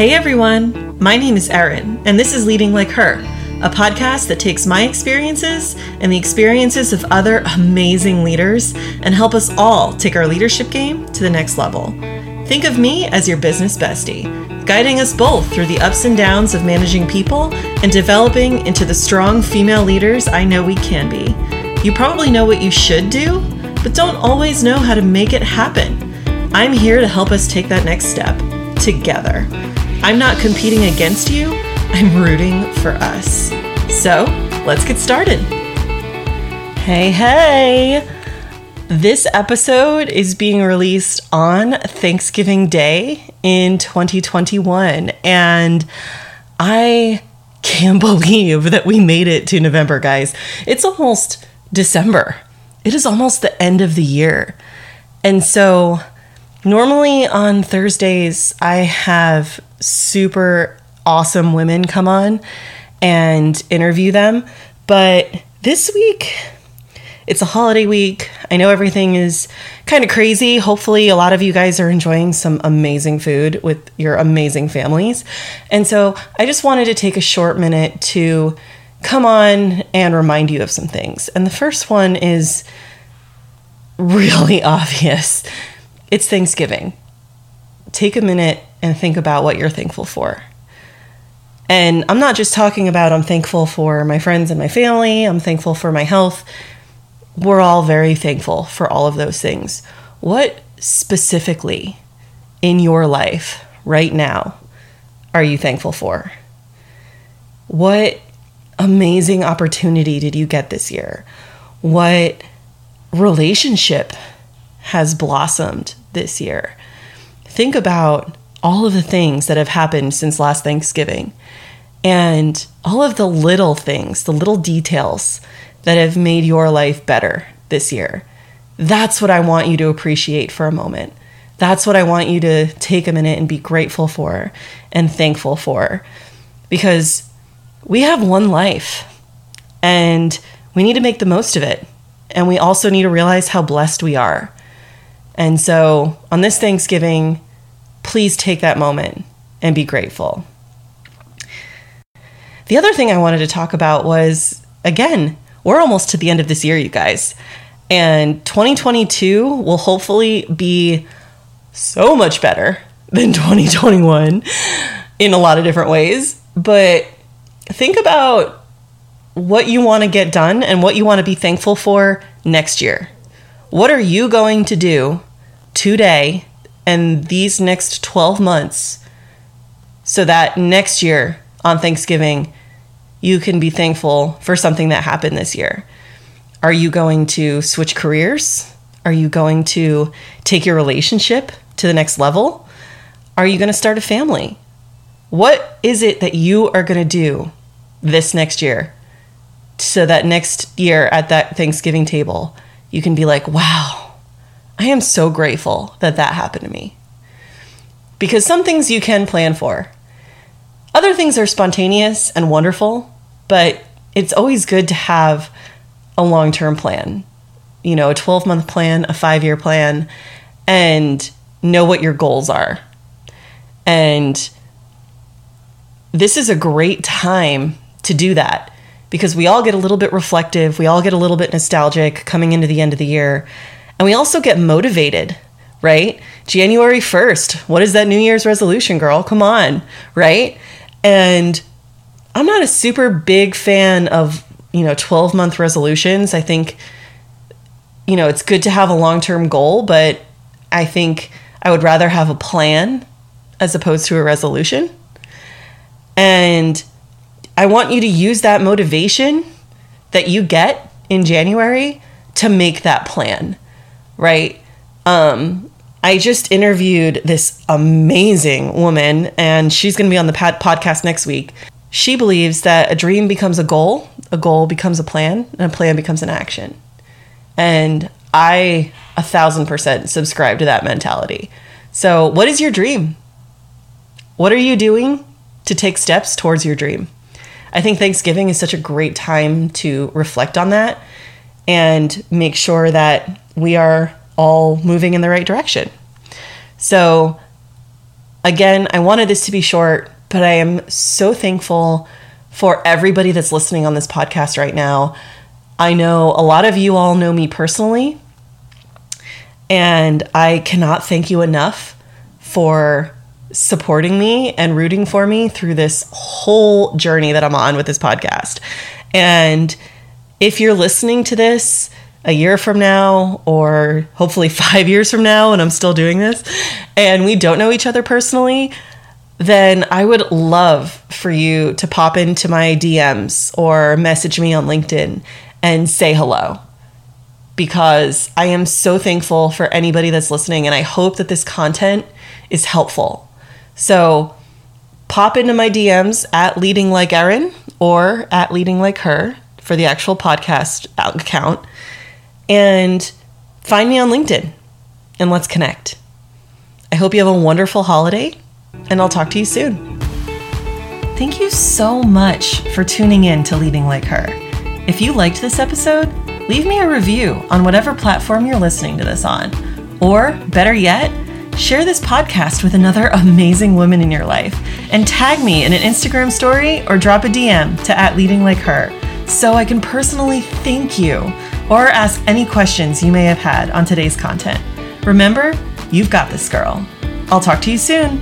Hey everyone, my name is Erin, and this is Leading Like Her, a podcast that takes my experiences and the experiences of other amazing leaders and help us all take our leadership game to the next level. Think of me as your business bestie, guiding us both through the ups and downs of managing people and developing into the strong female leaders I know we can be. You probably know what you should do, but don't always know how to make it happen. I'm here to help us take that next step together. I'm not competing against you, I'm rooting for us. So let's get started. Hey, hey! This episode is being released on Thanksgiving Day in 2021, and I can't believe that we made it to November, guys. It's almost December, it is almost the end of the year. And so, Normally on Thursdays, I have super awesome women come on and interview them. But this week, it's a holiday week. I know everything is kind of crazy. Hopefully, a lot of you guys are enjoying some amazing food with your amazing families. And so, I just wanted to take a short minute to come on and remind you of some things. And the first one is really obvious it's Thanksgiving. Take a minute and think about what you're thankful for. And I'm not just talking about I'm thankful for my friends and my family, I'm thankful for my health. We're all very thankful for all of those things. What specifically in your life right now are you thankful for? What amazing opportunity did you get this year? What relationship has blossomed this year. Think about all of the things that have happened since last Thanksgiving and all of the little things, the little details that have made your life better this year. That's what I want you to appreciate for a moment. That's what I want you to take a minute and be grateful for and thankful for because we have one life and we need to make the most of it. And we also need to realize how blessed we are. And so on this Thanksgiving, please take that moment and be grateful. The other thing I wanted to talk about was again, we're almost to the end of this year, you guys. And 2022 will hopefully be so much better than 2021 in a lot of different ways. But think about what you want to get done and what you want to be thankful for next year. What are you going to do today and these next 12 months so that next year on Thanksgiving, you can be thankful for something that happened this year. Are you going to switch careers? Are you going to take your relationship to the next level? Are you going to start a family? What is it that you are going to do this next year so that next year at that Thanksgiving table, you can be like, wow, I am so grateful that that happened to me. Because some things you can plan for. Other things are spontaneous and wonderful, but it's always good to have a long term plan. You know, a 12 month plan, a five year plan, and know what your goals are. And this is a great time to do that because we all get a little bit reflective, we all get a little bit nostalgic coming into the end of the year. And we also get motivated, right? January 1st, what is that New Year's resolution, girl? Come on, right? And I'm not a super big fan of, you know, 12 month resolutions. I think, you know, it's good to have a long term goal, but I think I would rather have a plan as opposed to a resolution. And I want you to use that motivation that you get in January to make that plan right? Um, I just interviewed this amazing woman, and she's going to be on the podcast next week. She believes that a dream becomes a goal, a goal becomes a plan, and a plan becomes an action. And I a thousand percent subscribe to that mentality. So, what is your dream? What are you doing to take steps towards your dream? I think Thanksgiving is such a great time to reflect on that and make sure that we are all moving in the right direction. So Again, I wanted this to be short, but I am so thankful for everybody that's listening on this podcast right now. I know a lot of you all know me personally, and I cannot thank you enough for supporting me and rooting for me through this whole journey that I'm on with this podcast. And if you're listening to this a year from now, or hopefully five years from now, and I'm still doing this, and we don't know each other personally, then I would love for you to pop into my DMs or message me on LinkedIn and say hello. Because I am so thankful for anybody that's listening, and I hope that this content is helpful. So pop into my DMs at leading like Erin or at leading like her for the actual podcast account and find me on LinkedIn and let's connect. I hope you have a wonderful holiday and I'll talk to you soon. Thank you so much for tuning in to Leading Like Her. If you liked this episode, leave me a review on whatever platform you're listening to this on. Or, better yet, share this podcast with another amazing woman in your life and tag me in an Instagram story or drop a DM to at leading like her so I can personally thank you or ask any questions you may have had on today's content. Remember, you've got this girl. I'll talk to you soon.